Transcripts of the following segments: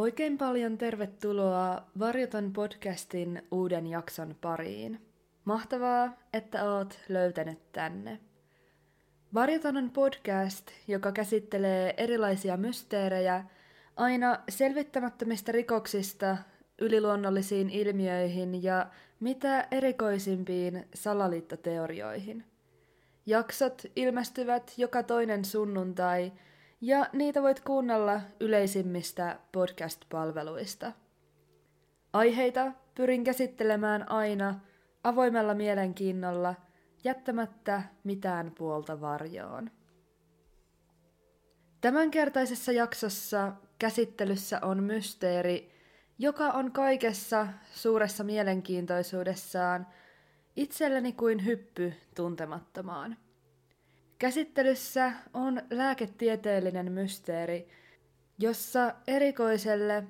Oikein paljon tervetuloa Varjoton podcastin uuden jakson pariin. Mahtavaa, että oot löytänyt tänne. Varjoton on podcast, joka käsittelee erilaisia mysteerejä aina selvittämättömistä rikoksista yliluonnollisiin ilmiöihin ja mitä erikoisimpiin salaliittoteorioihin. Jaksot ilmestyvät joka toinen sunnuntai – ja niitä voit kuunnella yleisimmistä podcast-palveluista. Aiheita pyrin käsittelemään aina avoimella mielenkiinnolla, jättämättä mitään puolta varjoon. Tämänkertaisessa jaksossa käsittelyssä on mysteeri, joka on kaikessa suuressa mielenkiintoisuudessaan itselleni kuin hyppy tuntemattomaan. Käsittelyssä on lääketieteellinen mysteeri, jossa erikoiselle,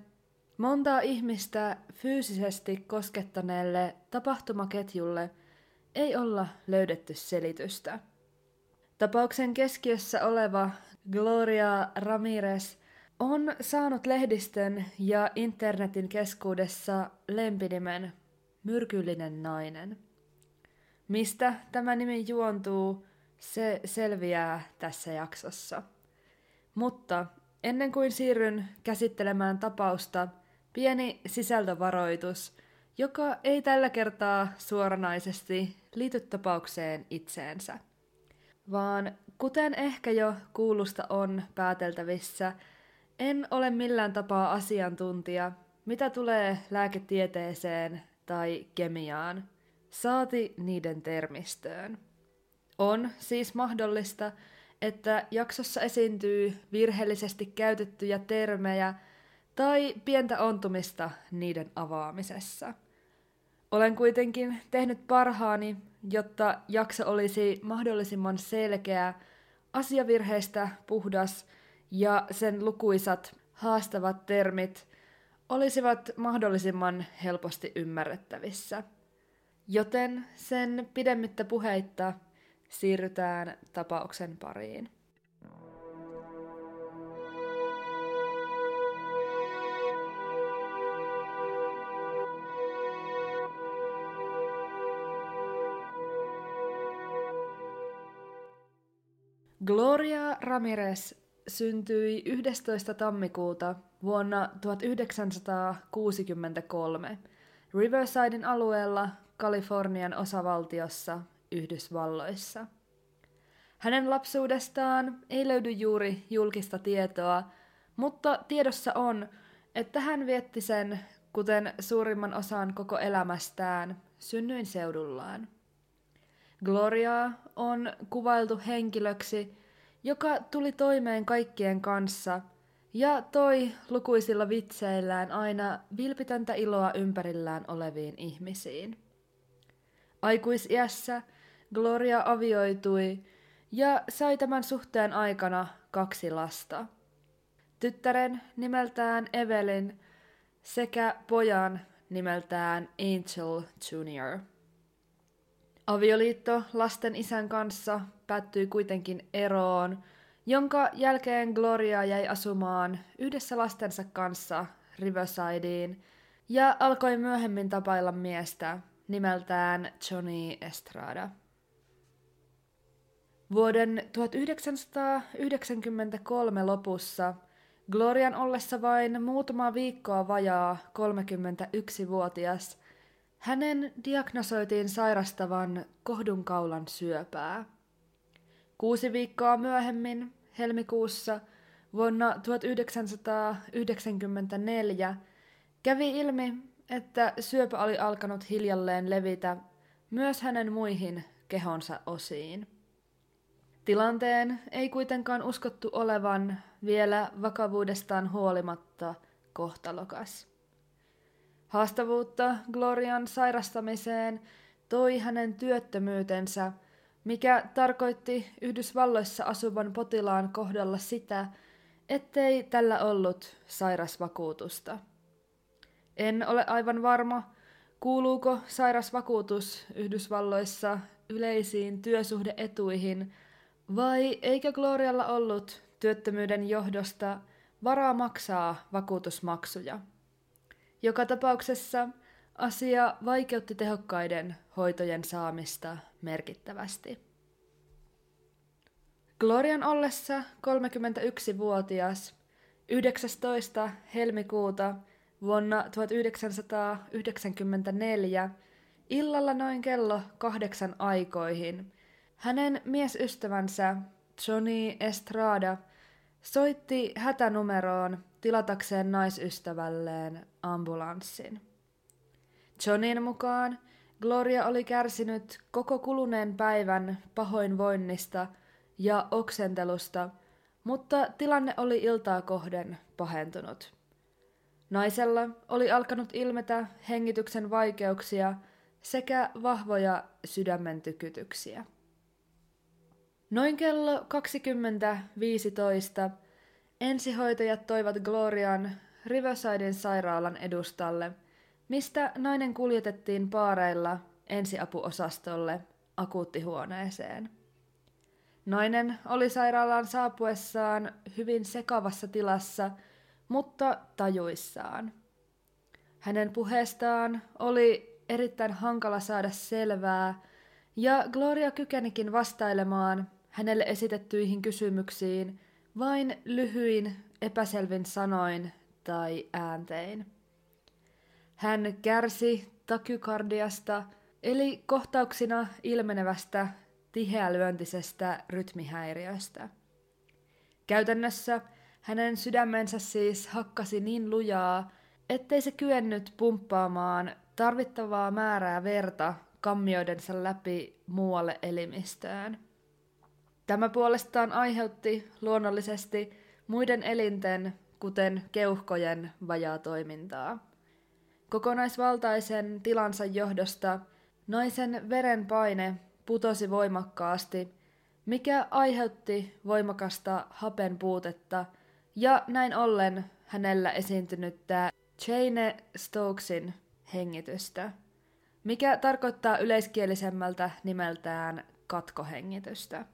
montaa ihmistä fyysisesti koskettaneelle tapahtumaketjulle ei olla löydetty selitystä. Tapauksen keskiössä oleva Gloria Ramirez on saanut lehdistön ja internetin keskuudessa lempinimen Myrkyllinen nainen. Mistä tämä nimi juontuu, se selviää tässä jaksossa. Mutta ennen kuin siirryn käsittelemään tapausta, pieni sisältövaroitus, joka ei tällä kertaa suoranaisesti liity tapaukseen itseensä. Vaan kuten ehkä jo kuulusta on pääteltävissä, en ole millään tapaa asiantuntija, mitä tulee lääketieteeseen tai kemiaan, saati niiden termistöön. On siis mahdollista, että jaksossa esiintyy virheellisesti käytettyjä termejä tai pientä ontumista niiden avaamisessa. Olen kuitenkin tehnyt parhaani, jotta jakso olisi mahdollisimman selkeä, asiavirheistä puhdas ja sen lukuisat haastavat termit olisivat mahdollisimman helposti ymmärrettävissä. Joten sen pidemmittä puheitta siirrytään tapauksen pariin. Gloria Ramirez syntyi 11. tammikuuta vuonna 1963 Riversiden alueella Kalifornian osavaltiossa Yhdysvalloissa. Hänen lapsuudestaan ei löydy juuri julkista tietoa, mutta tiedossa on, että hän vietti sen, kuten suurimman osan koko elämästään, synnyin seudullaan. Gloria on kuvailtu henkilöksi, joka tuli toimeen kaikkien kanssa ja toi lukuisilla vitseillään aina vilpitöntä iloa ympärillään oleviin ihmisiin. Aikuisiässä Gloria avioitui ja sai tämän suhteen aikana kaksi lasta. Tyttären nimeltään Evelyn sekä pojan nimeltään Angel Jr. Avioliitto lasten isän kanssa päättyi kuitenkin eroon, jonka jälkeen Gloria jäi asumaan yhdessä lastensa kanssa Riversideen ja alkoi myöhemmin tapailla miestä nimeltään Johnny Estrada. Vuoden 1993 lopussa Glorian ollessa vain muutama viikkoa vajaa 31-vuotias, hänen diagnosoitiin sairastavan kohdunkaulan syöpää. Kuusi viikkoa myöhemmin, helmikuussa vuonna 1994, kävi ilmi, että syöpä oli alkanut hiljalleen levitä myös hänen muihin kehonsa osiin. Tilanteen ei kuitenkaan uskottu olevan vielä vakavuudestaan huolimatta kohtalokas. Haastavuutta Glorian sairastamiseen toi hänen työttömyytensä, mikä tarkoitti Yhdysvalloissa asuvan potilaan kohdalla sitä, ettei tällä ollut sairasvakuutusta. En ole aivan varma, kuuluuko sairasvakuutus Yhdysvalloissa yleisiin työsuhdeetuihin – vai eikö Glorialla ollut työttömyyden johdosta varaa maksaa vakuutusmaksuja. Joka tapauksessa asia vaikeutti tehokkaiden hoitojen saamista merkittävästi. Glorian ollessa 31-vuotias 19. helmikuuta vuonna 1994 illalla noin kello kahdeksan aikoihin hänen miesystävänsä Johnny Estrada soitti hätänumeroon tilatakseen naisystävälleen ambulanssin. Johnin mukaan Gloria oli kärsinyt koko kuluneen päivän pahoinvoinnista ja oksentelusta, mutta tilanne oli iltaa kohden pahentunut. Naisella oli alkanut ilmetä hengityksen vaikeuksia sekä vahvoja sydämen tykytyksiä. Noin kello 20.15 ensihoitajat toivat Glorian Riversiden sairaalan edustalle, mistä nainen kuljetettiin paareilla ensiapuosastolle akuuttihuoneeseen. Nainen oli sairaalaan saapuessaan hyvin sekavassa tilassa, mutta tajuissaan. Hänen puheestaan oli erittäin hankala saada selvää, ja Gloria kykenikin vastailemaan hänelle esitettyihin kysymyksiin vain lyhyin, epäselvin sanoin tai ääntein. Hän kärsi takykardiasta, eli kohtauksina ilmenevästä tiheälyöntisestä rytmihäiriöstä. Käytännössä hänen sydämensä siis hakkasi niin lujaa, ettei se kyennyt pumppaamaan tarvittavaa määrää verta kammioidensa läpi muualle elimistöön. Tämä puolestaan aiheutti luonnollisesti muiden elinten, kuten keuhkojen, vajaa toimintaa. Kokonaisvaltaisen tilansa johdosta naisen verenpaine putosi voimakkaasti, mikä aiheutti voimakasta hapen puutetta ja näin ollen hänellä esiintynyttä Jane Stokesin hengitystä, mikä tarkoittaa yleiskielisemmältä nimeltään katkohengitystä.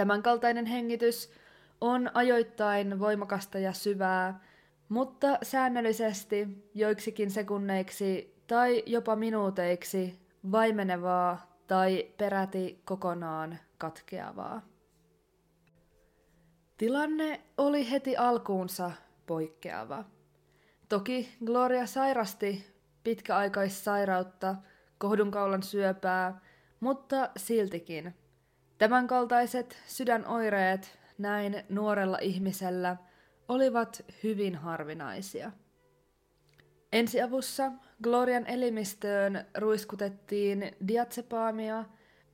Tämänkaltainen hengitys on ajoittain voimakasta ja syvää, mutta säännöllisesti joiksikin sekunneiksi tai jopa minuuteiksi vaimenevaa tai peräti kokonaan katkeavaa. Tilanne oli heti alkuunsa poikkeava. Toki Gloria sairasti pitkäaikaissairautta, kohdunkaulan syöpää, mutta siltikin. Tämänkaltaiset sydänoireet näin nuorella ihmisellä olivat hyvin harvinaisia. Ensiavussa Glorian elimistöön ruiskutettiin diatsepaamia,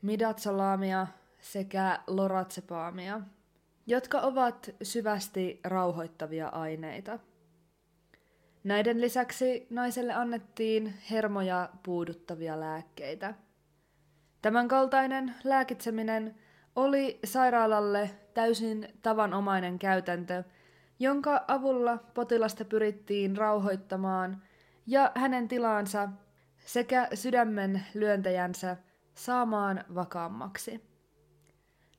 midatsolaamia sekä loratsepaamia, jotka ovat syvästi rauhoittavia aineita. Näiden lisäksi naiselle annettiin hermoja puuduttavia lääkkeitä. Tämänkaltainen lääkitseminen oli sairaalalle täysin tavanomainen käytäntö, jonka avulla potilasta pyrittiin rauhoittamaan ja hänen tilaansa sekä sydämen lyöntäjänsä saamaan vakaammaksi.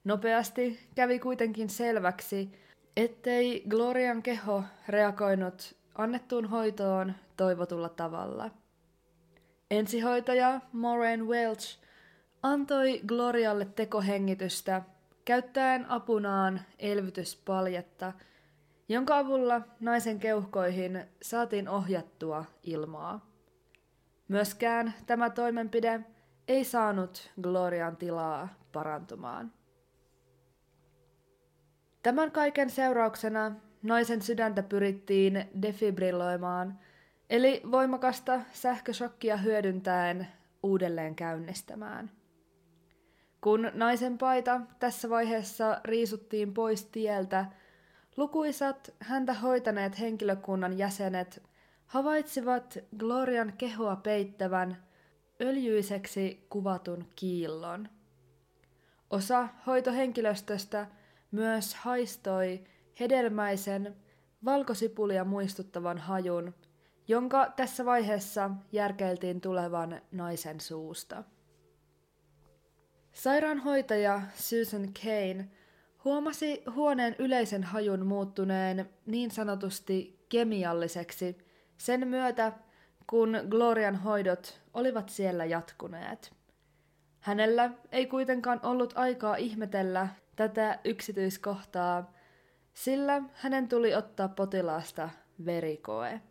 Nopeasti kävi kuitenkin selväksi, ettei Glorian keho reagoinut annettuun hoitoon toivotulla tavalla. Ensihoitaja Maureen Welch antoi Glorialle tekohengitystä käyttäen apunaan elvytyspaljetta, jonka avulla naisen keuhkoihin saatiin ohjattua ilmaa. Myöskään tämä toimenpide ei saanut Glorian tilaa parantumaan. Tämän kaiken seurauksena naisen sydäntä pyrittiin defibrilloimaan, eli voimakasta sähköshokkia hyödyntäen uudelleen käynnistämään. Kun naisen paita tässä vaiheessa riisuttiin pois tieltä, lukuisat häntä hoitaneet henkilökunnan jäsenet havaitsivat Glorian kehoa peittävän öljyiseksi kuvatun kiillon. Osa hoitohenkilöstöstä myös haistoi hedelmäisen, valkosipulia muistuttavan hajun, jonka tässä vaiheessa järkeiltiin tulevan naisen suusta. Sairaanhoitaja Susan Kane huomasi huoneen yleisen hajun muuttuneen niin sanotusti kemialliseksi sen myötä, kun Glorian hoidot olivat siellä jatkuneet. Hänellä ei kuitenkaan ollut aikaa ihmetellä tätä yksityiskohtaa, sillä hänen tuli ottaa potilaasta verikoe.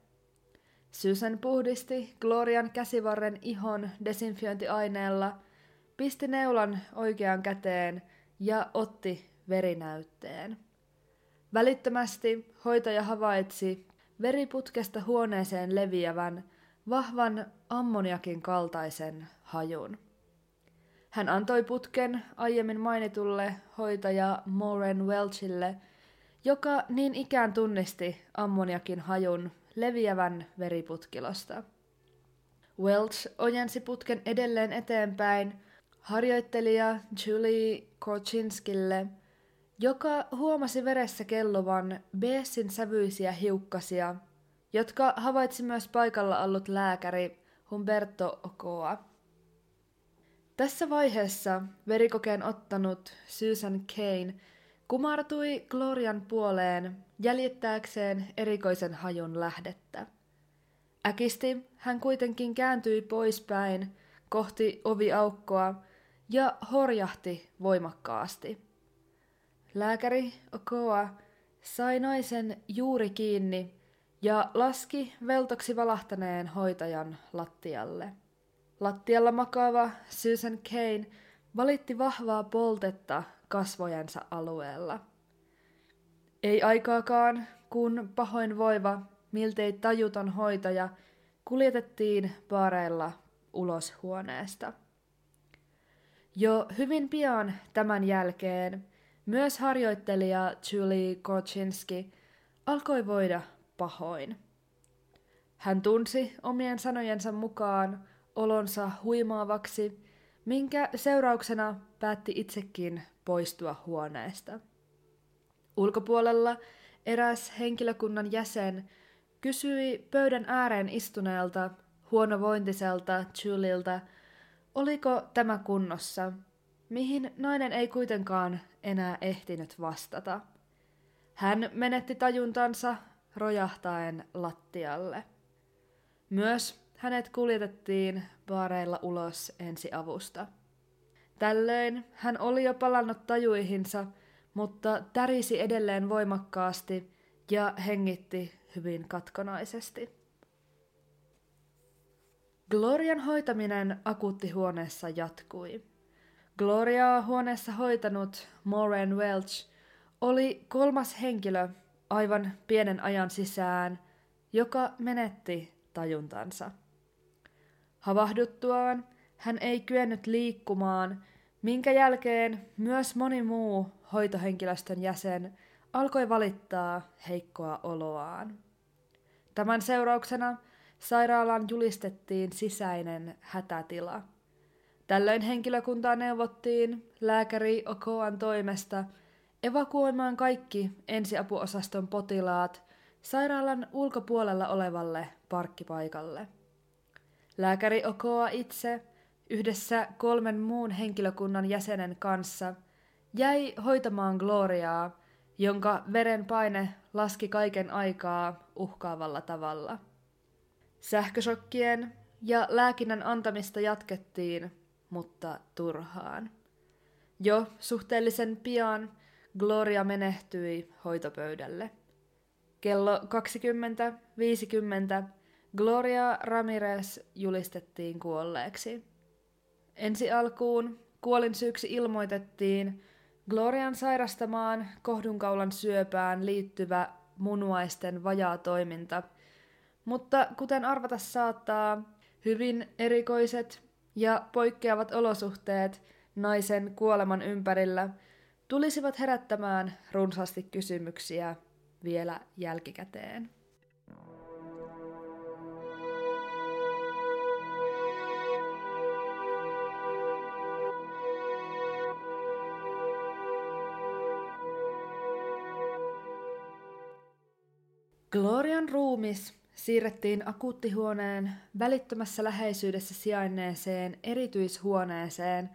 Susan puhdisti Glorian käsivarren ihon desinfiointiaineella, pisti neulan oikeaan käteen ja otti verinäytteen. Välittömästi hoitaja havaitsi veriputkesta huoneeseen leviävän vahvan ammoniakin kaltaisen hajun. Hän antoi putken aiemmin mainitulle hoitaja Moren Welchille, joka niin ikään tunnisti ammoniakin hajun leviävän veriputkilosta. Welch ojensi putken edelleen eteenpäin harjoittelija Julie Korchinskille, joka huomasi veressä kelluvan beessin sävyisiä hiukkasia, jotka havaitsi myös paikalla ollut lääkäri Humberto Okoa. Tässä vaiheessa verikokeen ottanut Susan Kane kumartui Glorian puoleen jäljittääkseen erikoisen hajun lähdettä. Äkisti hän kuitenkin kääntyi poispäin kohti oviaukkoa ja horjahti voimakkaasti. Lääkäri Okoa sai naisen juuri kiinni ja laski veltoksi valahtaneen hoitajan lattialle. Lattialla makaava Susan Kane valitti vahvaa poltetta kasvojensa alueella. Ei aikaakaan, kun pahoinvoiva, miltei tajuton hoitaja kuljetettiin baareilla ulos huoneesta. Jo hyvin pian tämän jälkeen myös harjoittelija Julie Korchinski alkoi voida pahoin. Hän tunsi omien sanojensa mukaan olonsa huimaavaksi, minkä seurauksena päätti itsekin poistua huoneesta. Ulkopuolella eräs henkilökunnan jäsen kysyi pöydän ääreen istuneelta huonovointiselta Julilta, oliko tämä kunnossa, mihin nainen ei kuitenkaan enää ehtinyt vastata. Hän menetti tajuntansa rojahtaen lattialle. Myös hänet kuljetettiin baareilla ulos ensiavusta. Tällöin hän oli jo palannut tajuihinsa, mutta tärisi edelleen voimakkaasti ja hengitti hyvin katkonaisesti. Glorian hoitaminen akuuttihuoneessa jatkui. Gloriaa huoneessa hoitanut Maureen Welch oli kolmas henkilö aivan pienen ajan sisään, joka menetti tajuntansa. Havahduttuaan hän ei kyennyt liikkumaan, minkä jälkeen myös moni muu hoitohenkilöstön jäsen alkoi valittaa heikkoa oloaan. Tämän seurauksena sairaalaan julistettiin sisäinen hätätila. Tällöin henkilökuntaa neuvottiin lääkäri Okoan toimesta evakuoimaan kaikki ensiapuosaston potilaat sairaalan ulkopuolella olevalle parkkipaikalle. Lääkäri Okoa itse yhdessä kolmen muun henkilökunnan jäsenen kanssa jäi hoitamaan Gloriaa, jonka verenpaine laski kaiken aikaa uhkaavalla tavalla. Sähkösokkien ja lääkinnän antamista jatkettiin, mutta turhaan. Jo suhteellisen pian Gloria menehtyi hoitopöydälle. Kello 20.50 Gloria Ramirez julistettiin kuolleeksi. Ensi alkuun kuolin syyksi ilmoitettiin Glorian sairastamaan kohdunkaulan syöpään liittyvä munuaisten vajaa toiminta, mutta kuten arvata saattaa, hyvin erikoiset ja poikkeavat olosuhteet naisen kuoleman ympärillä tulisivat herättämään runsaasti kysymyksiä vielä jälkikäteen. Glorian ruumis siirrettiin akuuttihuoneen välittömässä läheisyydessä sijainneeseen erityishuoneeseen,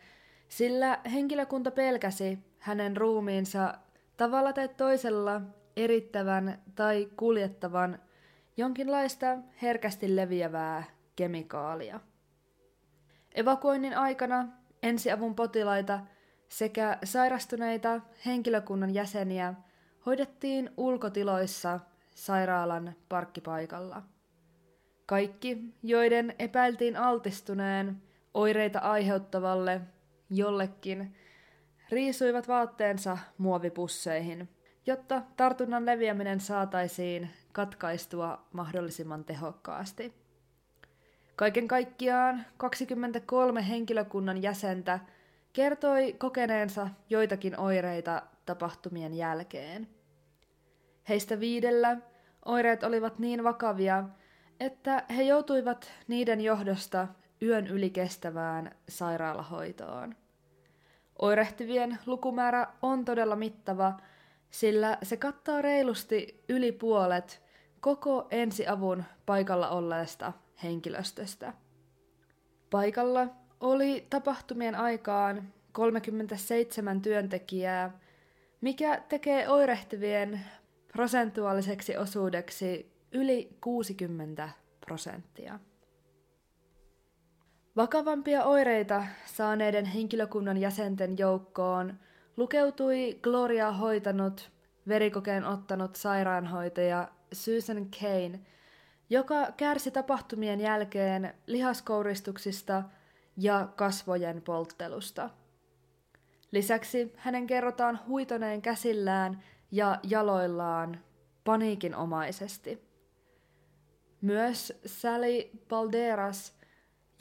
sillä henkilökunta pelkäsi hänen ruumiinsa tavalla tai toisella erittävän tai kuljettavan jonkinlaista herkästi leviävää kemikaalia. Evakuoinnin aikana ensiavun potilaita sekä sairastuneita henkilökunnan jäseniä hoidettiin ulkotiloissa sairaalan parkkipaikalla. Kaikki, joiden epäiltiin altistuneen oireita aiheuttavalle jollekin, riisuivat vaatteensa muovipusseihin, jotta tartunnan leviäminen saataisiin katkaistua mahdollisimman tehokkaasti. Kaiken kaikkiaan 23 henkilökunnan jäsentä kertoi kokeneensa joitakin oireita tapahtumien jälkeen. Heistä viidellä oireet olivat niin vakavia, että he joutuivat niiden johdosta yön yli kestävään sairaalahoitoon. Oirehtivien lukumäärä on todella mittava, sillä se kattaa reilusti yli puolet koko ensiavun paikalla olleesta henkilöstöstä. Paikalla oli tapahtumien aikaan 37 työntekijää, mikä tekee oirehtivien prosentuaaliseksi osuudeksi yli 60 prosenttia. Vakavampia oireita saaneiden henkilökunnan jäsenten joukkoon lukeutui Gloria hoitanut, verikokeen ottanut sairaanhoitaja Susan Kane, joka kärsi tapahtumien jälkeen lihaskouristuksista ja kasvojen polttelusta. Lisäksi hänen kerrotaan huitoneen käsillään ja jaloillaan paniikinomaisesti. Myös Sally Balderas –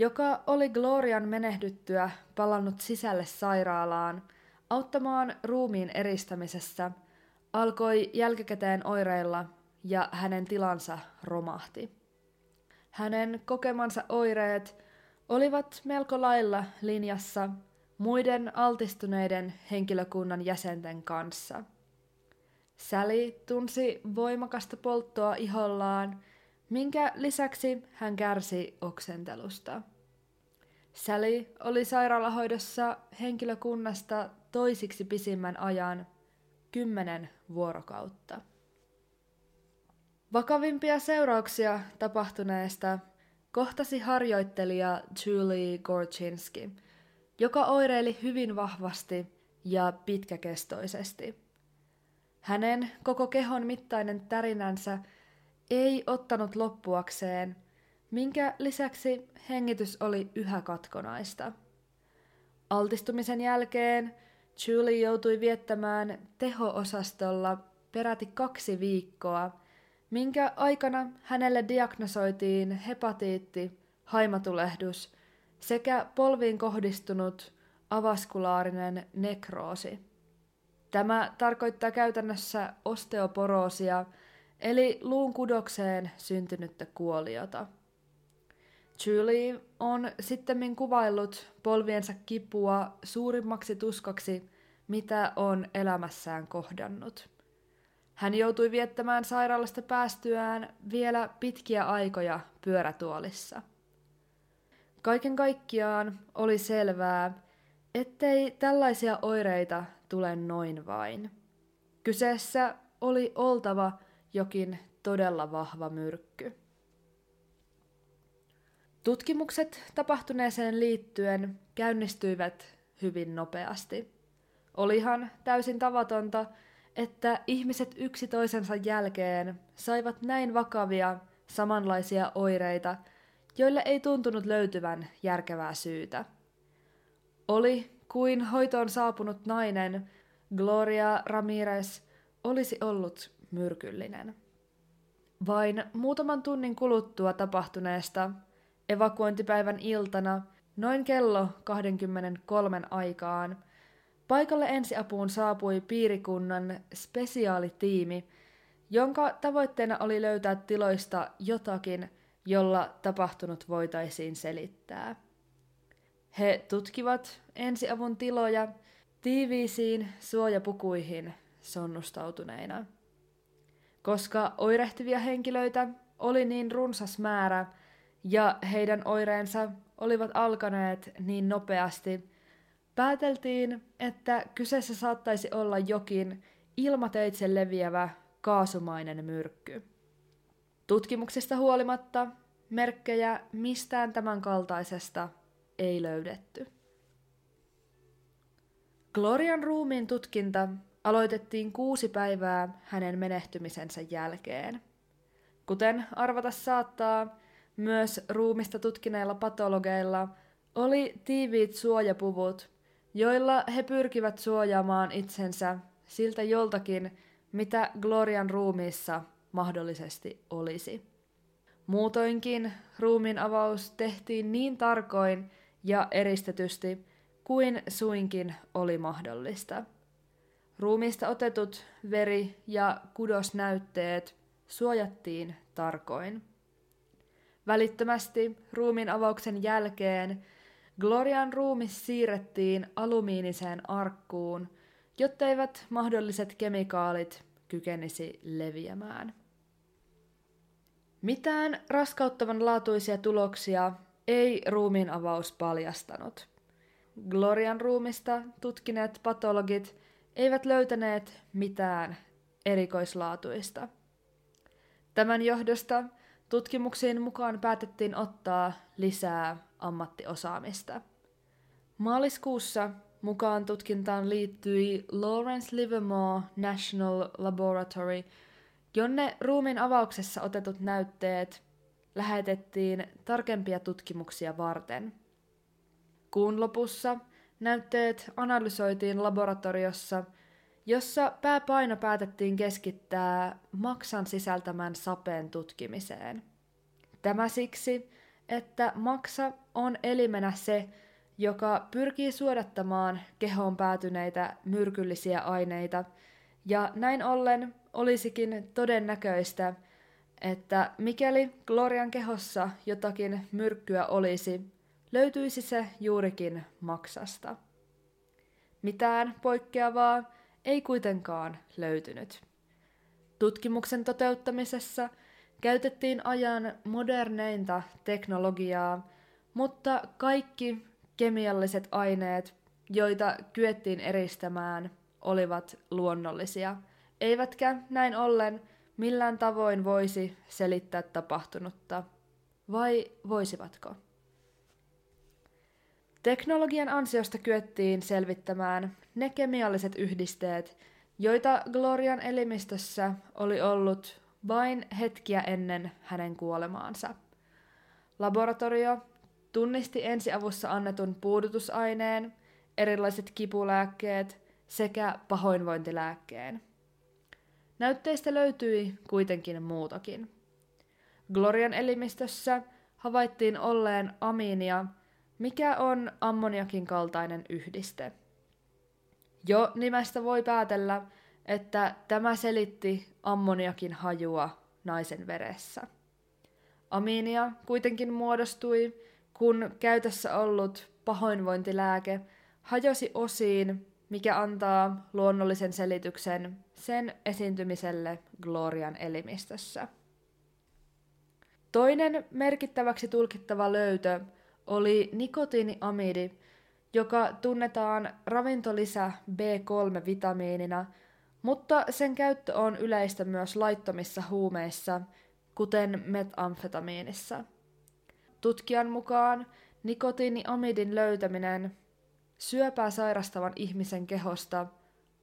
joka oli Glorian menehdyttyä palannut sisälle sairaalaan auttamaan ruumiin eristämisessä, alkoi jälkikäteen oireilla ja hänen tilansa romahti. Hänen kokemansa oireet olivat melko lailla linjassa muiden altistuneiden henkilökunnan jäsenten kanssa. Sally tunsi voimakasta polttoa ihollaan minkä lisäksi hän kärsi oksentelusta. Sally oli sairaalahoidossa henkilökunnasta toisiksi pisimmän ajan, kymmenen vuorokautta. Vakavimpia seurauksia tapahtuneesta kohtasi harjoittelija Julie Gorchinski, joka oireili hyvin vahvasti ja pitkäkestoisesti. Hänen koko kehon mittainen tärinänsä ei ottanut loppuakseen, minkä lisäksi hengitys oli yhä katkonaista. Altistumisen jälkeen Julie joutui viettämään teho-osastolla peräti kaksi viikkoa, minkä aikana hänelle diagnosoitiin hepatiitti, haimatulehdus sekä polviin kohdistunut avaskulaarinen nekroosi. Tämä tarkoittaa käytännössä osteoporoosia – eli luun kudokseen syntynyttä kuoliota. Julie on sittemmin kuvaillut polviensa kipua suurimmaksi tuskaksi, mitä on elämässään kohdannut. Hän joutui viettämään sairaalasta päästyään vielä pitkiä aikoja pyörätuolissa. Kaiken kaikkiaan oli selvää, ettei tällaisia oireita tule noin vain. Kyseessä oli oltava jokin todella vahva myrkky. Tutkimukset tapahtuneeseen liittyen käynnistyivät hyvin nopeasti. Olihan täysin tavatonta, että ihmiset yksi toisensa jälkeen saivat näin vakavia samanlaisia oireita, joille ei tuntunut löytyvän järkevää syytä. Oli kuin hoitoon saapunut nainen, Gloria Ramirez, olisi ollut myrkyllinen. Vain muutaman tunnin kuluttua tapahtuneesta evakuointipäivän iltana noin kello 23 aikaan paikalle ensiapuun saapui piirikunnan spesiaalitiimi, jonka tavoitteena oli löytää tiloista jotakin, jolla tapahtunut voitaisiin selittää. He tutkivat ensiavun tiloja tiiviisiin suojapukuihin sonnustautuneina. Koska oirehtivia henkilöitä oli niin runsas määrä ja heidän oireensa olivat alkaneet niin nopeasti, pääteltiin, että kyseessä saattaisi olla jokin ilmateitse leviävä kaasumainen myrkky. Tutkimuksista huolimatta merkkejä mistään tämän kaltaisesta ei löydetty. Glorian ruumiin tutkinta aloitettiin kuusi päivää hänen menehtymisensä jälkeen. Kuten arvata saattaa, myös ruumista tutkineilla patologeilla oli tiiviit suojapuvut, joilla he pyrkivät suojaamaan itsensä siltä joltakin, mitä Glorian ruumiissa mahdollisesti olisi. Muutoinkin ruumiin avaus tehtiin niin tarkoin ja eristetysti kuin suinkin oli mahdollista. Ruumiista otetut veri- ja kudosnäytteet suojattiin tarkoin. Välittömästi ruumiin avauksen jälkeen Glorian ruumis siirrettiin alumiiniseen arkkuun, jotteivät mahdolliset kemikaalit kykenisi leviämään. Mitään raskauttavan laatuisia tuloksia ei ruumiin avaus paljastanut. Glorian ruumista tutkineet patologit eivät löytäneet mitään erikoislaatuista. Tämän johdosta tutkimuksiin mukaan päätettiin ottaa lisää ammattiosaamista. Maaliskuussa mukaan tutkintaan liittyi Lawrence Livermore National Laboratory, jonne ruumiin avauksessa otetut näytteet lähetettiin tarkempia tutkimuksia varten. Kuun lopussa näytteet analysoitiin laboratoriossa, jossa pääpaino päätettiin keskittää maksan sisältämän sapeen tutkimiseen. Tämä siksi, että maksa on elimenä se, joka pyrkii suodattamaan kehoon päätyneitä myrkyllisiä aineita, ja näin ollen olisikin todennäköistä, että mikäli Glorian kehossa jotakin myrkkyä olisi, löytyisi se juurikin maksasta. Mitään poikkeavaa ei kuitenkaan löytynyt. Tutkimuksen toteuttamisessa käytettiin ajan moderneinta teknologiaa, mutta kaikki kemialliset aineet, joita kyettiin eristämään, olivat luonnollisia, eivätkä näin ollen millään tavoin voisi selittää tapahtunutta. Vai voisivatko? Teknologian ansiosta kyettiin selvittämään ne kemialliset yhdisteet, joita Glorian elimistössä oli ollut vain hetkiä ennen hänen kuolemaansa. Laboratorio tunnisti ensiavussa annetun puudutusaineen, erilaiset kipulääkkeet sekä pahoinvointilääkkeen. Näytteistä löytyi kuitenkin muutakin. Glorian elimistössä havaittiin olleen amiinia, mikä on ammoniakin kaltainen yhdiste. Jo nimestä voi päätellä, että tämä selitti ammoniakin hajua naisen veressä. Amiinia kuitenkin muodostui, kun käytössä ollut pahoinvointilääke hajosi osiin, mikä antaa luonnollisen selityksen sen esiintymiselle Glorian elimistössä. Toinen merkittäväksi tulkittava löytö oli nikotiiniamidi, joka tunnetaan ravintolisä B3-vitamiinina, mutta sen käyttö on yleistä myös laittomissa huumeissa, kuten metamfetamiinissa. Tutkijan mukaan nikotiiniamidin löytäminen syöpää sairastavan ihmisen kehosta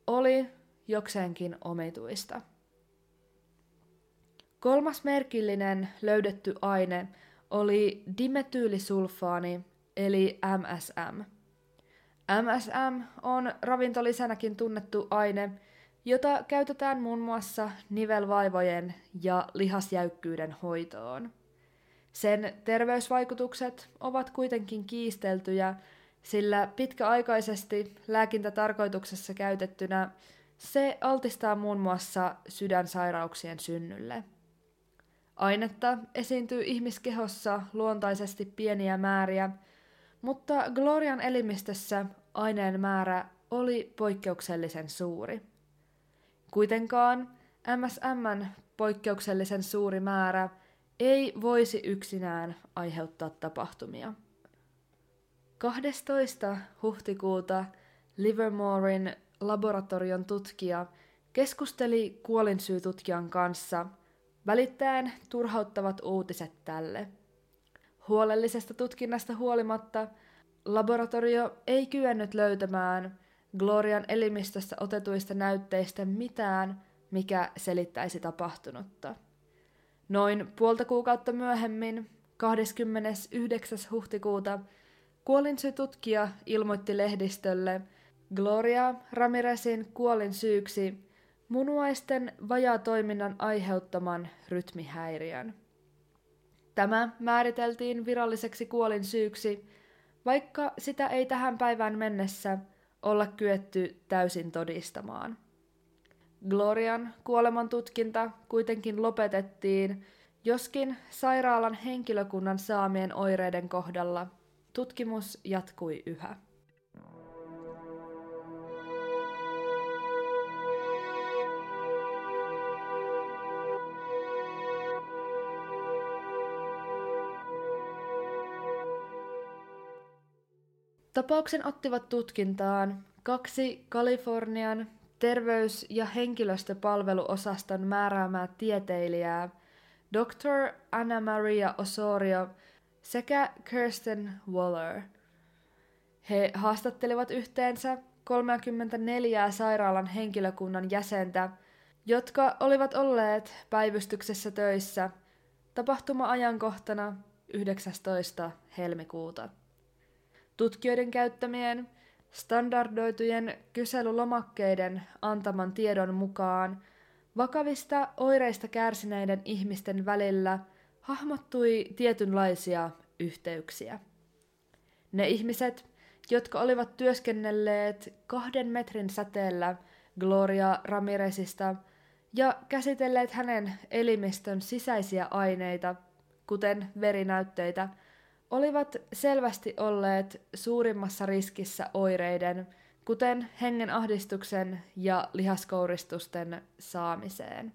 oli jokseenkin omituista. Kolmas merkillinen löydetty aine oli dimetyylisulfaani eli MSM. MSM on ravintolisänäkin tunnettu aine, jota käytetään muun muassa nivelvaivojen ja lihasjäykkyyden hoitoon. Sen terveysvaikutukset ovat kuitenkin kiisteltyjä, sillä pitkäaikaisesti lääkintätarkoituksessa käytettynä se altistaa muun muassa sydänsairauksien synnylle. Ainetta esiintyy ihmiskehossa luontaisesti pieniä määriä, mutta Glorian elimistössä aineen määrä oli poikkeuksellisen suuri. Kuitenkaan MSMn poikkeuksellisen suuri määrä ei voisi yksinään aiheuttaa tapahtumia. 12. huhtikuuta Livermorein laboratorion tutkija keskusteli kuolinsyytutkijan kanssa, välittäen turhauttavat uutiset tälle. Huolellisesta tutkinnasta huolimatta laboratorio ei kyennyt löytämään Glorian elimistössä otetuista näytteistä mitään, mikä selittäisi tapahtunutta. Noin puolta kuukautta myöhemmin, 29. huhtikuuta, kuolinsyytutkija ilmoitti lehdistölle Gloria Ramirezin kuolin syyksi munuaisten vajaatoiminnan aiheuttaman rytmihäiriön. Tämä määriteltiin viralliseksi kuolin syyksi, vaikka sitä ei tähän päivään mennessä olla kyetty täysin todistamaan. Glorian kuolemantutkinta kuitenkin lopetettiin, joskin sairaalan henkilökunnan saamien oireiden kohdalla tutkimus jatkui yhä. Tapauksen ottivat tutkintaan kaksi Kalifornian terveys- ja henkilöstöpalveluosaston määräämää tieteilijää, Dr. Anna Maria Osorio sekä Kirsten Waller. He haastattelivat yhteensä 34 sairaalan henkilökunnan jäsentä, jotka olivat olleet päivystyksessä töissä tapahtuma-ajankohtana 19. helmikuuta. Tutkijoiden käyttämien standardoitujen kyselylomakkeiden antaman tiedon mukaan vakavista oireista kärsineiden ihmisten välillä hahmottui tietynlaisia yhteyksiä. Ne ihmiset, jotka olivat työskennelleet kahden metrin säteellä Gloria Ramirezista ja käsitelleet hänen elimistön sisäisiä aineita, kuten verinäytteitä, olivat selvästi olleet suurimmassa riskissä oireiden, kuten hengen ahdistuksen ja lihaskouristusten saamiseen.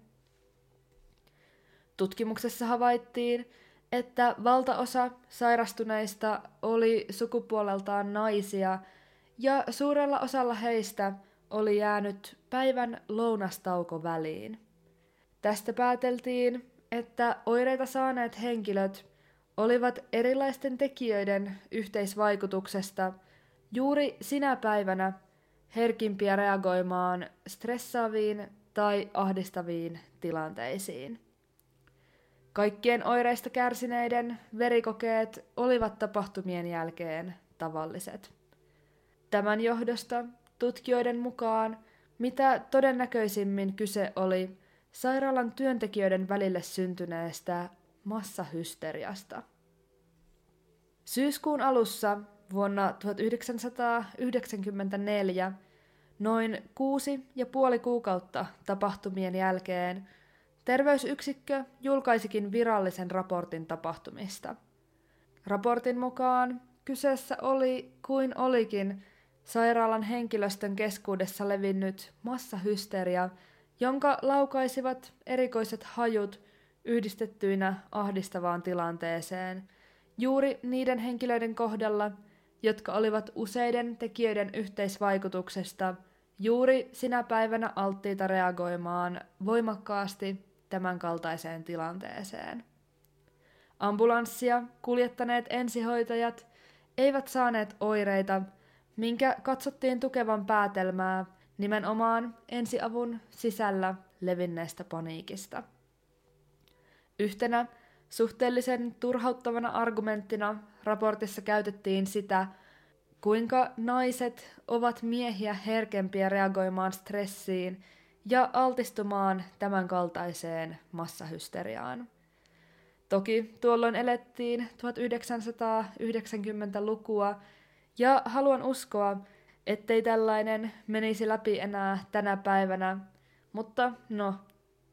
Tutkimuksessa havaittiin, että valtaosa sairastuneista oli sukupuoleltaan naisia ja suurella osalla heistä oli jäänyt päivän lounastauko väliin. Tästä pääteltiin, että oireita saaneet henkilöt olivat erilaisten tekijöiden yhteisvaikutuksesta juuri sinä päivänä herkimpiä reagoimaan stressaaviin tai ahdistaviin tilanteisiin. Kaikkien oireista kärsineiden verikokeet olivat tapahtumien jälkeen tavalliset. Tämän johdosta tutkijoiden mukaan mitä todennäköisimmin kyse oli sairaalan työntekijöiden välille syntyneestä massahysteriasta. Syyskuun alussa vuonna 1994, noin kuusi ja puoli kuukautta tapahtumien jälkeen, terveysyksikkö julkaisikin virallisen raportin tapahtumista. Raportin mukaan kyseessä oli kuin olikin sairaalan henkilöstön keskuudessa levinnyt massahysteria, jonka laukaisivat erikoiset hajut yhdistettyinä ahdistavaan tilanteeseen, juuri niiden henkilöiden kohdalla, jotka olivat useiden tekijöiden yhteisvaikutuksesta juuri sinä päivänä alttiita reagoimaan voimakkaasti tämänkaltaiseen tilanteeseen. Ambulanssia kuljettaneet ensihoitajat eivät saaneet oireita, minkä katsottiin tukevan päätelmää nimenomaan ensiavun sisällä levinneestä paniikista. Yhtenä suhteellisen turhauttavana argumenttina raportissa käytettiin sitä, kuinka naiset ovat miehiä herkempiä reagoimaan stressiin ja altistumaan tämänkaltaiseen massahysteriaan. Toki tuolloin elettiin 1990-lukua ja haluan uskoa, ettei tällainen menisi läpi enää tänä päivänä, mutta no,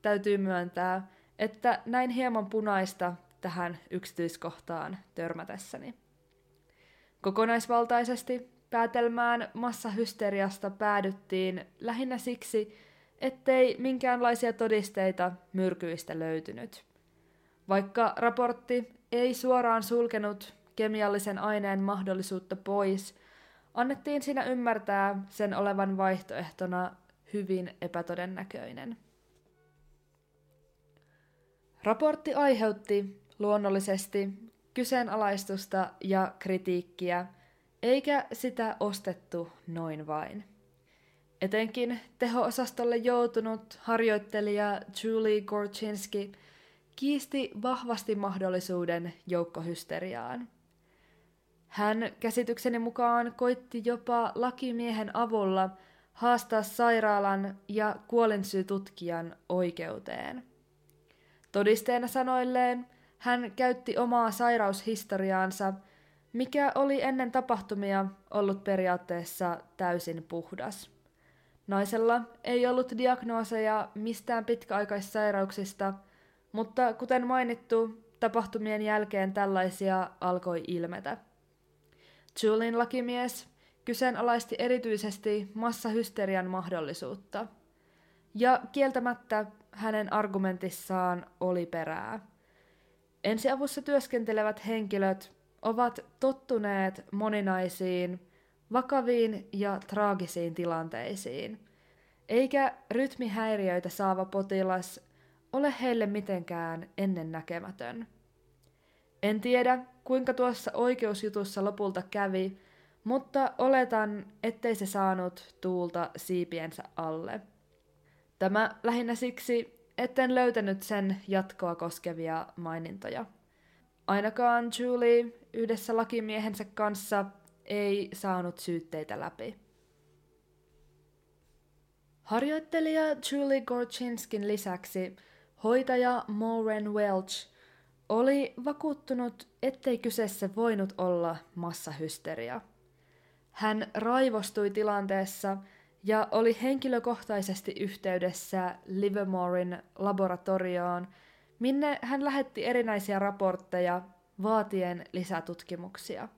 täytyy myöntää, että näin hieman punaista tähän yksityiskohtaan törmätessäni. Kokonaisvaltaisesti päätelmään massahysteriasta päädyttiin lähinnä siksi, ettei minkäänlaisia todisteita myrkyistä löytynyt. Vaikka raportti ei suoraan sulkenut kemiallisen aineen mahdollisuutta pois, annettiin siinä ymmärtää sen olevan vaihtoehtona hyvin epätodennäköinen. Raportti aiheutti luonnollisesti kyseenalaistusta ja kritiikkiä, eikä sitä ostettu noin vain. Etenkin teho-osastolle joutunut harjoittelija Julie Gorchinski kiisti vahvasti mahdollisuuden joukkohysteriaan. Hän käsitykseni mukaan koitti jopa lakimiehen avulla haastaa sairaalan ja kuolinsyytutkijan oikeuteen. Todisteena sanoilleen hän käytti omaa sairaushistoriaansa, mikä oli ennen tapahtumia ollut periaatteessa täysin puhdas. Naisella ei ollut diagnooseja mistään pitkäaikaissairauksista, mutta kuten mainittu, tapahtumien jälkeen tällaisia alkoi ilmetä. Julin lakimies kyseenalaisti erityisesti massahysterian mahdollisuutta. Ja kieltämättä hänen argumentissaan oli perää. Ensiavussa työskentelevät henkilöt ovat tottuneet moninaisiin, vakaviin ja traagisiin tilanteisiin, eikä rytmihäiriöitä saava potilas ole heille mitenkään ennennäkemätön. En tiedä, kuinka tuossa oikeusjutussa lopulta kävi, mutta oletan, ettei se saanut tuulta siipiensä alle. Tämä lähinnä siksi, etten löytänyt sen jatkoa koskevia mainintoja. Ainakaan Julie yhdessä lakimiehensä kanssa ei saanut syytteitä läpi. Harjoittelija Julie Gorchinskin lisäksi hoitaja Maureen Welch oli vakuuttunut, ettei kyseessä voinut olla massahysteria. Hän raivostui tilanteessa ja oli henkilökohtaisesti yhteydessä Livermorein laboratorioon, minne hän lähetti erinäisiä raportteja vaatien lisätutkimuksia.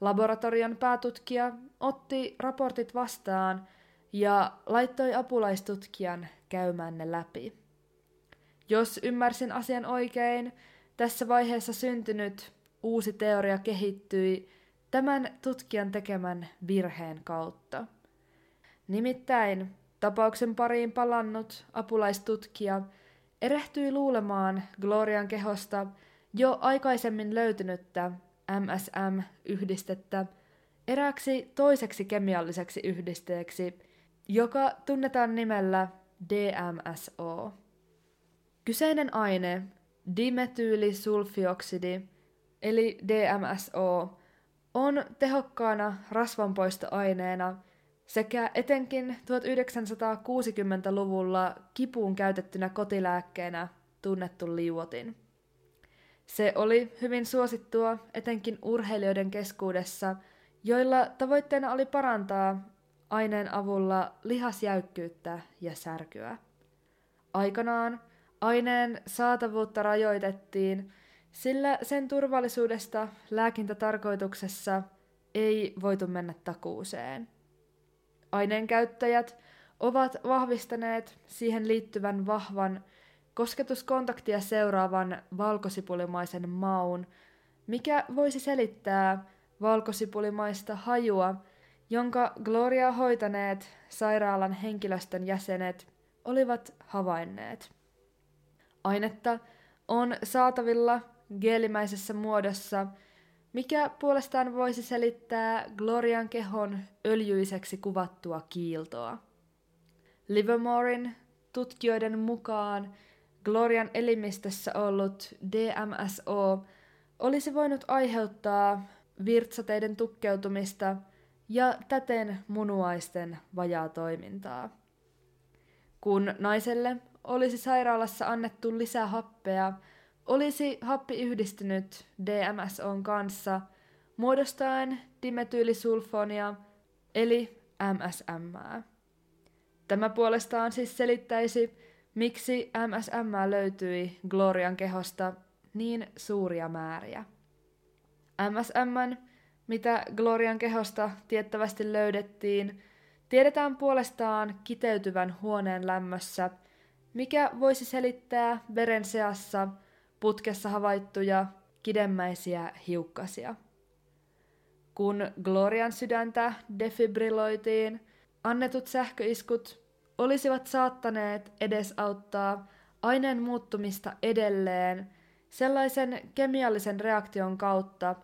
Laboratorion päätutkija otti raportit vastaan ja laittoi apulaistutkijan käymään ne läpi. Jos ymmärsin asian oikein, tässä vaiheessa syntynyt uusi teoria kehittyi tämän tutkijan tekemän virheen kautta. Nimittäin tapauksen pariin palannut apulaistutkija erehtyi luulemaan Glorian kehosta jo aikaisemmin löytynyttä MSM-yhdistettä eräksi toiseksi kemialliseksi yhdisteeksi, joka tunnetaan nimellä DMSO. Kyseinen aine, dimetyylisulfioksidi, eli DMSO, on tehokkaana rasvanpoistoaineena sekä etenkin 1960-luvulla kipuun käytettynä kotilääkkeenä tunnettu liuotin. Se oli hyvin suosittua etenkin urheilijoiden keskuudessa, joilla tavoitteena oli parantaa aineen avulla lihasjäykkyyttä ja särkyä. Aikanaan aineen saatavuutta rajoitettiin, sillä sen turvallisuudesta lääkintätarkoituksessa ei voitu mennä takuuseen. Aineen käyttäjät ovat vahvistaneet siihen liittyvän vahvan kosketuskontaktia seuraavan valkosipulimaisen maun, mikä voisi selittää valkosipulimaista hajua, jonka Gloria hoitaneet sairaalan henkilöstön jäsenet olivat havainneet. Ainetta on saatavilla geelimäisessä muodossa, mikä puolestaan voisi selittää Glorian kehon öljyiseksi kuvattua kiiltoa. Livermorein tutkijoiden mukaan Glorian elimistössä ollut DMSO olisi voinut aiheuttaa virtsateiden tukkeutumista ja täten munuaisten vajaa toimintaa. Kun naiselle olisi sairaalassa annettu lisää happea, olisi happi yhdistynyt DMSOn kanssa muodostaen dimetyylisulfonia eli MSM. Tämä puolestaan siis selittäisi, miksi MSM löytyi Glorian kehosta niin suuria määriä. MSM, mitä Glorian kehosta tiettävästi löydettiin, tiedetään puolestaan kiteytyvän huoneen lämmössä, mikä voisi selittää veren seassa putkessa havaittuja kidemmäisiä hiukkasia. Kun Glorian sydäntä defibrilloitiin, annetut sähköiskut olisivat saattaneet edesauttaa aineen muuttumista edelleen sellaisen kemiallisen reaktion kautta,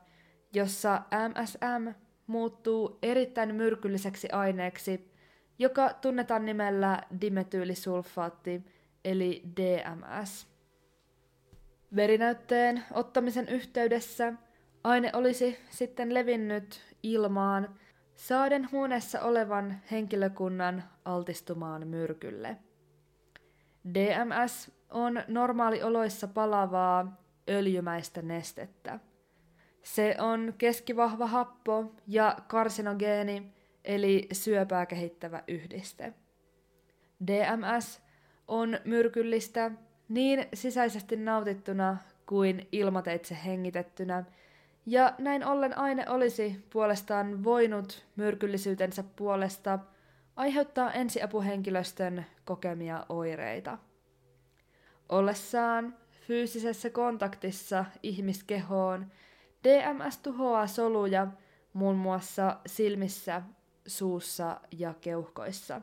jossa MSM muuttuu erittäin myrkylliseksi aineeksi, joka tunnetaan nimellä dimetyylisulfaatti eli DMS. Verinäytteen ottamisen yhteydessä aine olisi sitten levinnyt ilmaan saaden huoneessa olevan henkilökunnan altistumaan myrkylle. DMS on normaalioloissa palavaa öljymäistä nestettä. Se on keskivahva happo ja karsinogeeni, eli syöpää kehittävä yhdiste. DMS on myrkyllistä niin sisäisesti nautittuna kuin ilmateitse hengitettynä, ja näin ollen aine olisi puolestaan voinut myrkyllisyytensä puolesta aiheuttaa ensiapuhenkilöstön kokemia oireita. Ollessaan fyysisessä kontaktissa ihmiskehoon DMS tuhoaa soluja muun muassa silmissä, suussa ja keuhkoissa.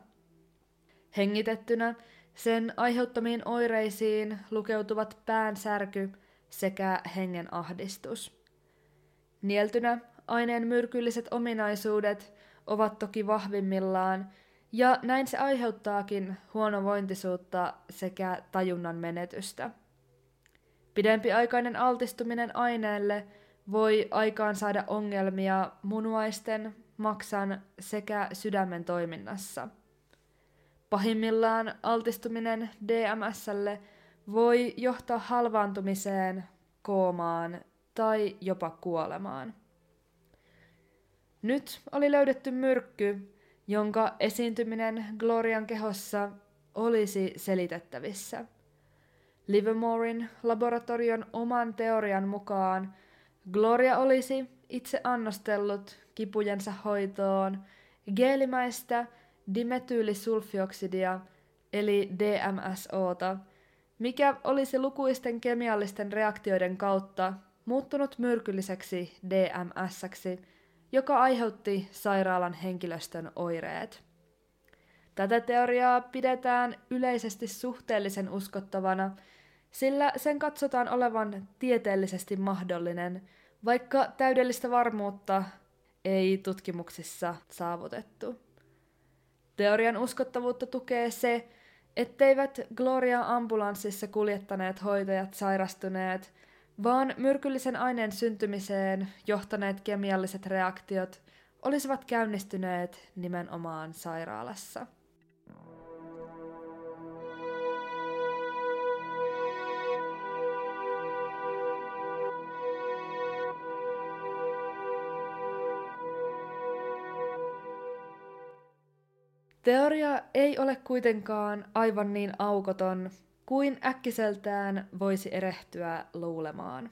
Hengitettynä sen aiheuttamiin oireisiin lukeutuvat päänsärky sekä hengen ahdistus. Nieltynä aineen myrkylliset ominaisuudet ovat toki vahvimmillaan, ja näin se aiheuttaakin huonovointisuutta sekä tajunnan menetystä. Pidempiaikainen altistuminen aineelle voi aikaan saada ongelmia munuaisten, maksan sekä sydämen toiminnassa. Pahimmillaan altistuminen DMSlle voi johtaa halvaantumiseen, koomaan tai jopa kuolemaan. Nyt oli löydetty myrkky, jonka esiintyminen Glorian kehossa olisi selitettävissä. Livermorein laboratorion oman teorian mukaan Gloria olisi itse annostellut kipujensa hoitoon geelimäistä dimetyylisulfioksidia eli DMSOta, mikä olisi lukuisten kemiallisten reaktioiden kautta muuttunut myrkylliseksi DMSksi, joka aiheutti sairaalan henkilöstön oireet. Tätä teoriaa pidetään yleisesti suhteellisen uskottavana, sillä sen katsotaan olevan tieteellisesti mahdollinen, vaikka täydellistä varmuutta ei tutkimuksissa saavutettu. Teorian uskottavuutta tukee se, etteivät Gloria-ambulanssissa kuljettaneet hoitajat sairastuneet, vaan myrkyllisen aineen syntymiseen johtaneet kemialliset reaktiot olisivat käynnistyneet nimenomaan sairaalassa. Teoria ei ole kuitenkaan aivan niin aukoton kuin äkkiseltään voisi erehtyä luulemaan.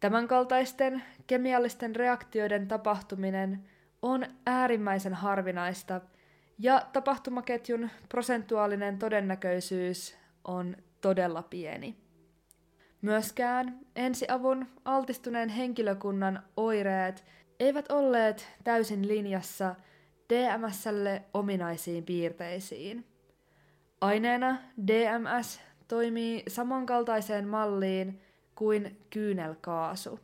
Tämänkaltaisten kemiallisten reaktioiden tapahtuminen on äärimmäisen harvinaista ja tapahtumaketjun prosentuaalinen todennäköisyys on todella pieni. Myöskään ensiavun altistuneen henkilökunnan oireet eivät olleet täysin linjassa DMSlle ominaisiin piirteisiin. Aineena DMS toimii samankaltaiseen malliin kuin kyynelkaasu.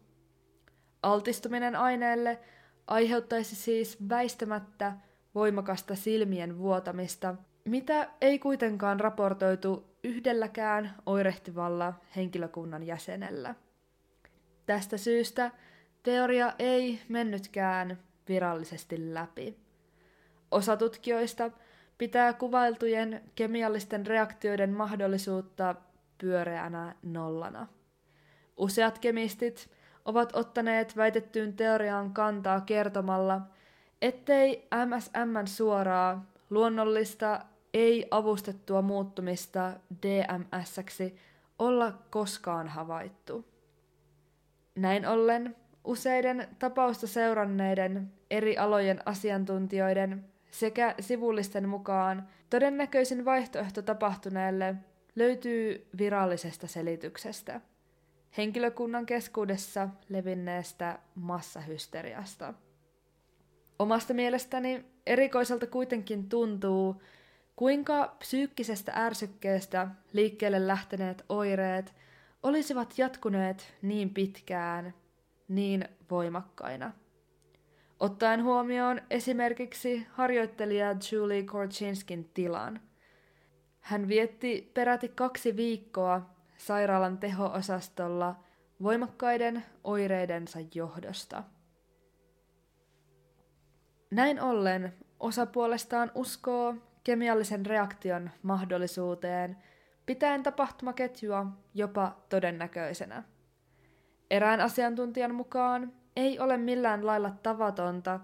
Altistuminen aineelle aiheuttaisi siis väistämättä voimakasta silmien vuotamista, mitä ei kuitenkaan raportoitu yhdelläkään oirehtivalla henkilökunnan jäsenellä. Tästä syystä teoria ei mennytkään virallisesti läpi. Osa tutkijoista pitää kuvailtujen kemiallisten reaktioiden mahdollisuutta pyöreänä nollana. Useat kemistit ovat ottaneet väitettyyn teoriaan kantaa kertomalla, ettei MSM suoraa, luonnollista, ei avustettua muuttumista DMS-ksi olla koskaan havaittu. Näin ollen useiden tapausta seuranneiden eri alojen asiantuntijoiden sekä sivullisten mukaan todennäköisin vaihtoehto tapahtuneelle löytyy virallisesta selityksestä, henkilökunnan keskuudessa levinneestä massahysteriasta. Omasta mielestäni erikoiselta kuitenkin tuntuu, kuinka psyykkisestä ärsykkeestä liikkeelle lähteneet oireet olisivat jatkuneet niin pitkään, niin voimakkaina. Ottaen huomioon esimerkiksi harjoittelija Julie Korchinskin tilan. Hän vietti peräti kaksi viikkoa sairaalan teho-osastolla voimakkaiden oireidensa johdosta. Näin ollen osa puolestaan uskoo kemiallisen reaktion mahdollisuuteen, pitäen tapahtumaketjua jopa todennäköisenä. Erään asiantuntijan mukaan ei ole millään lailla tavatonta,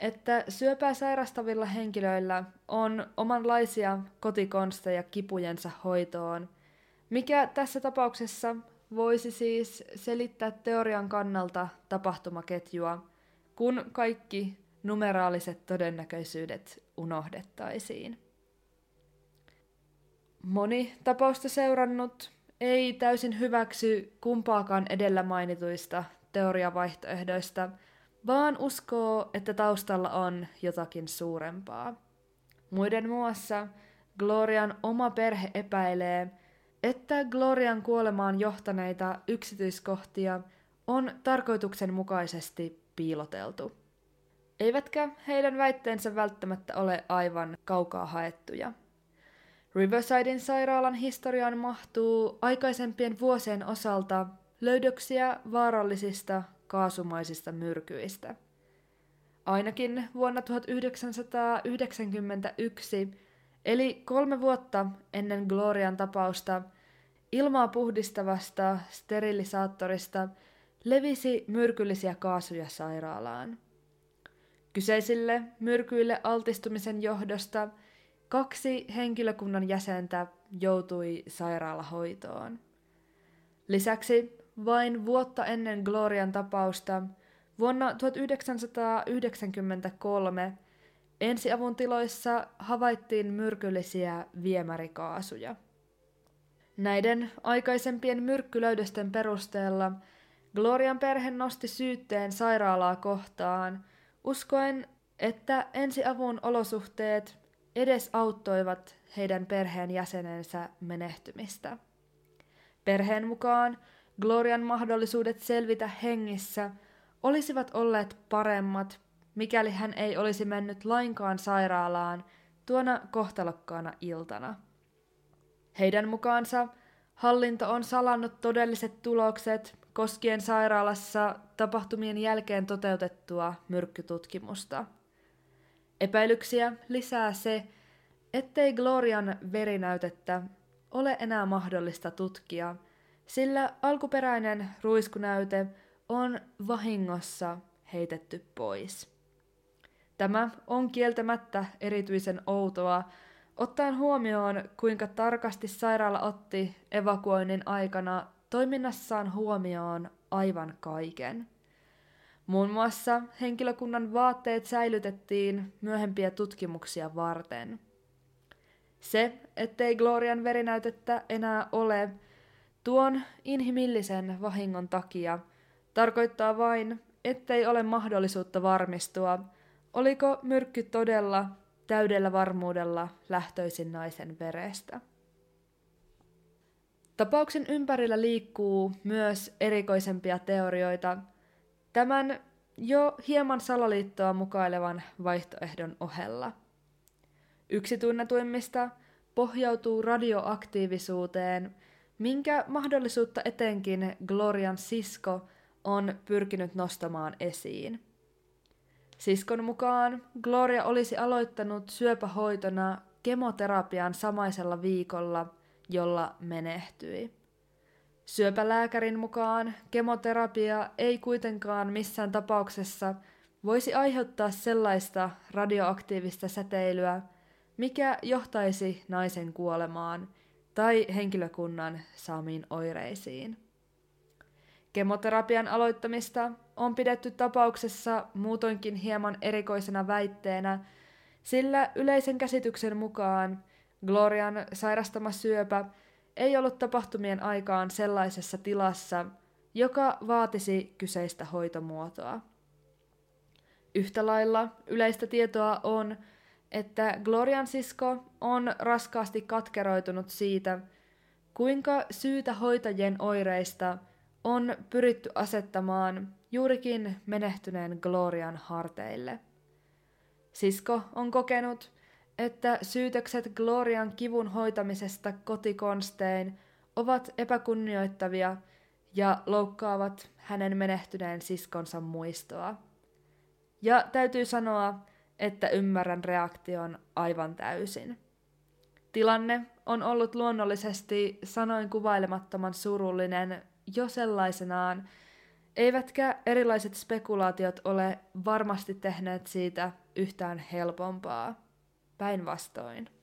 että syöpää sairastavilla henkilöillä on omanlaisia kotikonsteja kipujensa hoitoon, mikä tässä tapauksessa voisi siis selittää teorian kannalta tapahtumaketjua, kun kaikki numeraaliset todennäköisyydet unohdettaisiin. Moni tapausta seurannut ei täysin hyväksy kumpaakaan edellä mainituista teoriavaihtoehdoista, vaan uskoo, että taustalla on jotakin suurempaa. Muiden muassa Glorian oma perhe epäilee, että Glorian kuolemaan johtaneita yksityiskohtia on tarkoituksenmukaisesti piiloteltu. Eivätkä heidän väitteensä välttämättä ole aivan kaukaa haettuja. Riversidein sairaalan historiaan mahtuu aikaisempien vuosien osalta löydöksiä vaarallisista kaasumaisista myrkyistä. Ainakin vuonna 1991, eli kolme vuotta ennen Glorian tapausta, ilmaa puhdistavasta sterilisaattorista levisi myrkyllisiä kaasuja sairaalaan. Kyseisille myrkyille altistumisen johdosta kaksi henkilökunnan jäsentä joutui sairaalahoitoon. Lisäksi vain vuotta ennen Glorian tapausta vuonna 1993 ensiavun tiloissa havaittiin myrkyllisiä viemärikaasuja. Näiden aikaisempien myrkkylöydösten perusteella Glorian perhe nosti syytteen sairaalaa kohtaan, uskoen, että ensiavun olosuhteet edes auttoivat heidän perheen jäsenensä menehtymistä. Perheen mukaan Glorian mahdollisuudet selvitä hengissä olisivat olleet paremmat, mikäli hän ei olisi mennyt lainkaan sairaalaan tuona kohtalokkaana iltana. Heidän mukaansa hallinto on salannut todelliset tulokset koskien sairaalassa tapahtumien jälkeen toteutettua myrkkytutkimusta. Epäilyksiä lisää se, ettei Glorian verinäytettä ole enää mahdollista tutkia – sillä alkuperäinen ruiskunäyte on vahingossa heitetty pois. Tämä on kieltämättä erityisen outoa, ottaen huomioon, kuinka tarkasti sairaala otti evakuoinnin aikana toiminnassaan huomioon aivan kaiken. Muun muassa henkilökunnan vaatteet säilytettiin myöhempiä tutkimuksia varten. Se, ettei Glorian verinäytettä enää ole, Tuon inhimillisen vahingon takia tarkoittaa vain, ettei ole mahdollisuutta varmistua, oliko myrkky todella täydellä varmuudella lähtöisin naisen verestä. Tapauksen ympärillä liikkuu myös erikoisempia teorioita tämän jo hieman salaliittoa mukailevan vaihtoehdon ohella. Yksi tunnetuimmista pohjautuu radioaktiivisuuteen minkä mahdollisuutta etenkin Glorian sisko on pyrkinyt nostamaan esiin. Siskon mukaan Gloria olisi aloittanut syöpähoitona kemoterapian samaisella viikolla, jolla menehtyi. Syöpälääkärin mukaan kemoterapia ei kuitenkaan missään tapauksessa voisi aiheuttaa sellaista radioaktiivista säteilyä, mikä johtaisi naisen kuolemaan – tai henkilökunnan saamiin oireisiin. Kemoterapian aloittamista on pidetty tapauksessa muutoinkin hieman erikoisena väitteenä, sillä yleisen käsityksen mukaan Glorian sairastama syöpä ei ollut tapahtumien aikaan sellaisessa tilassa, joka vaatisi kyseistä hoitomuotoa. Yhtä lailla yleistä tietoa on, että Glorian sisko on raskaasti katkeroitunut siitä, kuinka syytä hoitajien oireista on pyritty asettamaan juurikin menehtyneen Glorian harteille. Sisko on kokenut, että syytökset Glorian kivun hoitamisesta kotikonstein ovat epäkunnioittavia ja loukkaavat hänen menehtyneen siskonsa muistoa. Ja täytyy sanoa, että ymmärrän reaktion aivan täysin. Tilanne on ollut luonnollisesti sanoin kuvailemattoman surullinen jo sellaisenaan, eivätkä erilaiset spekulaatiot ole varmasti tehneet siitä yhtään helpompaa. Päinvastoin.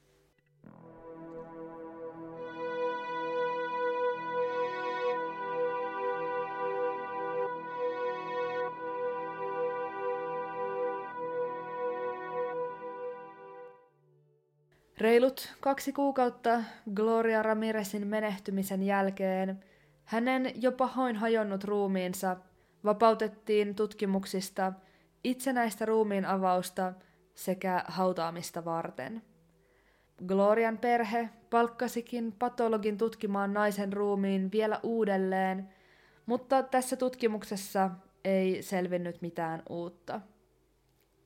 Reilut kaksi kuukautta Gloria Ramirezin menehtymisen jälkeen hänen jo pahoin hajonnut ruumiinsa vapautettiin tutkimuksista itsenäistä ruumiin avausta sekä hautaamista varten. Glorian perhe palkkasikin patologin tutkimaan naisen ruumiin vielä uudelleen, mutta tässä tutkimuksessa ei selvinnyt mitään uutta.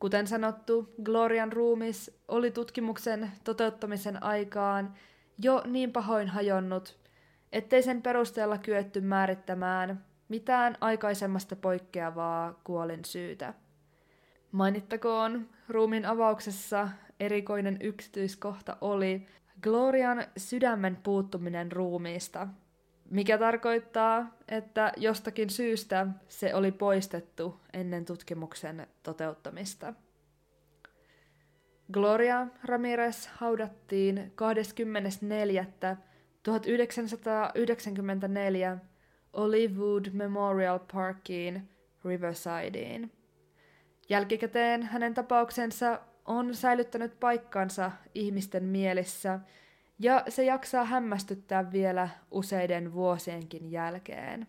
Kuten sanottu, Glorian ruumis oli tutkimuksen toteuttamisen aikaan jo niin pahoin hajonnut, ettei sen perusteella kyetty määrittämään mitään aikaisemmasta poikkeavaa kuolin syytä. Mainittakoon, ruumin avauksessa erikoinen yksityiskohta oli Glorian sydämen puuttuminen ruumiista, mikä tarkoittaa, että jostakin syystä se oli poistettu ennen tutkimuksen toteuttamista. Gloria Ramirez haudattiin 24. 1994 Olivewood Memorial Parkiin Riversideen. Jälkikäteen hänen tapauksensa on säilyttänyt paikkansa ihmisten mielissä, ja se jaksaa hämmästyttää vielä useiden vuosienkin jälkeen.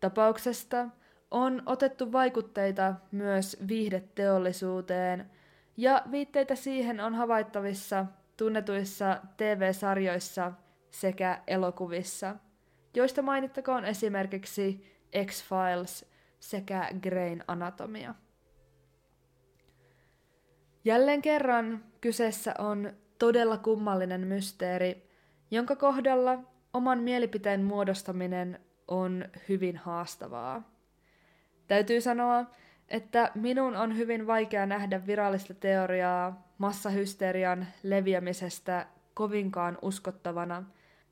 Tapauksesta on otettu vaikutteita myös viihdeteollisuuteen, ja viitteitä siihen on havaittavissa tunnetuissa TV-sarjoissa sekä elokuvissa, joista mainittakoon esimerkiksi X-Files sekä Grain Anatomia. Jälleen kerran kyseessä on todella kummallinen mysteeri, jonka kohdalla oman mielipiteen muodostaminen on hyvin haastavaa. Täytyy sanoa, että minun on hyvin vaikea nähdä virallista teoriaa massahysterian leviämisestä kovinkaan uskottavana,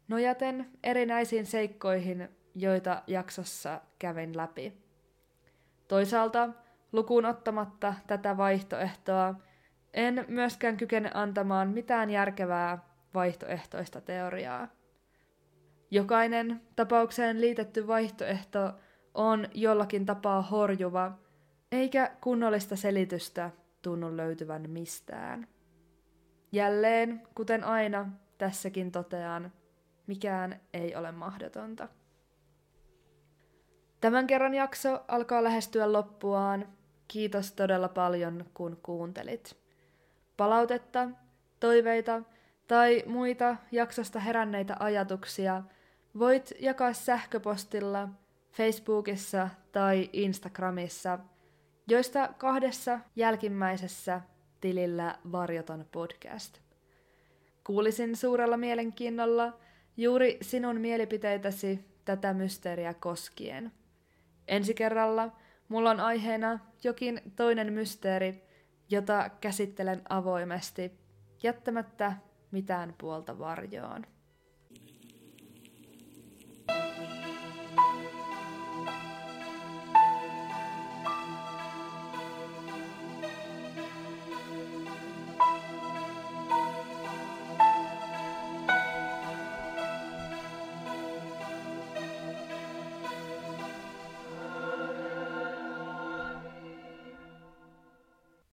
nojaten erinäisiin seikkoihin, joita jaksossa kävin läpi. Toisaalta, lukuun ottamatta tätä vaihtoehtoa, en myöskään kykene antamaan mitään järkevää vaihtoehtoista teoriaa. Jokainen tapaukseen liitetty vaihtoehto on jollakin tapaa horjuva, eikä kunnollista selitystä tunnu löytyvän mistään. Jälleen, kuten aina, tässäkin totean, mikään ei ole mahdotonta. Tämän kerran jakso alkaa lähestyä loppuaan. Kiitos todella paljon, kun kuuntelit. Palautetta, toiveita tai muita jaksosta heränneitä ajatuksia voit jakaa sähköpostilla, Facebookissa tai Instagramissa, joista kahdessa jälkimmäisessä tilillä Varjoton podcast. Kuulisin suurella mielenkiinnolla juuri sinun mielipiteitäsi tätä mysteeriä koskien. Ensi kerralla mulla on aiheena jokin toinen mysteeri, jota käsittelen avoimesti, jättämättä mitään puolta varjoon.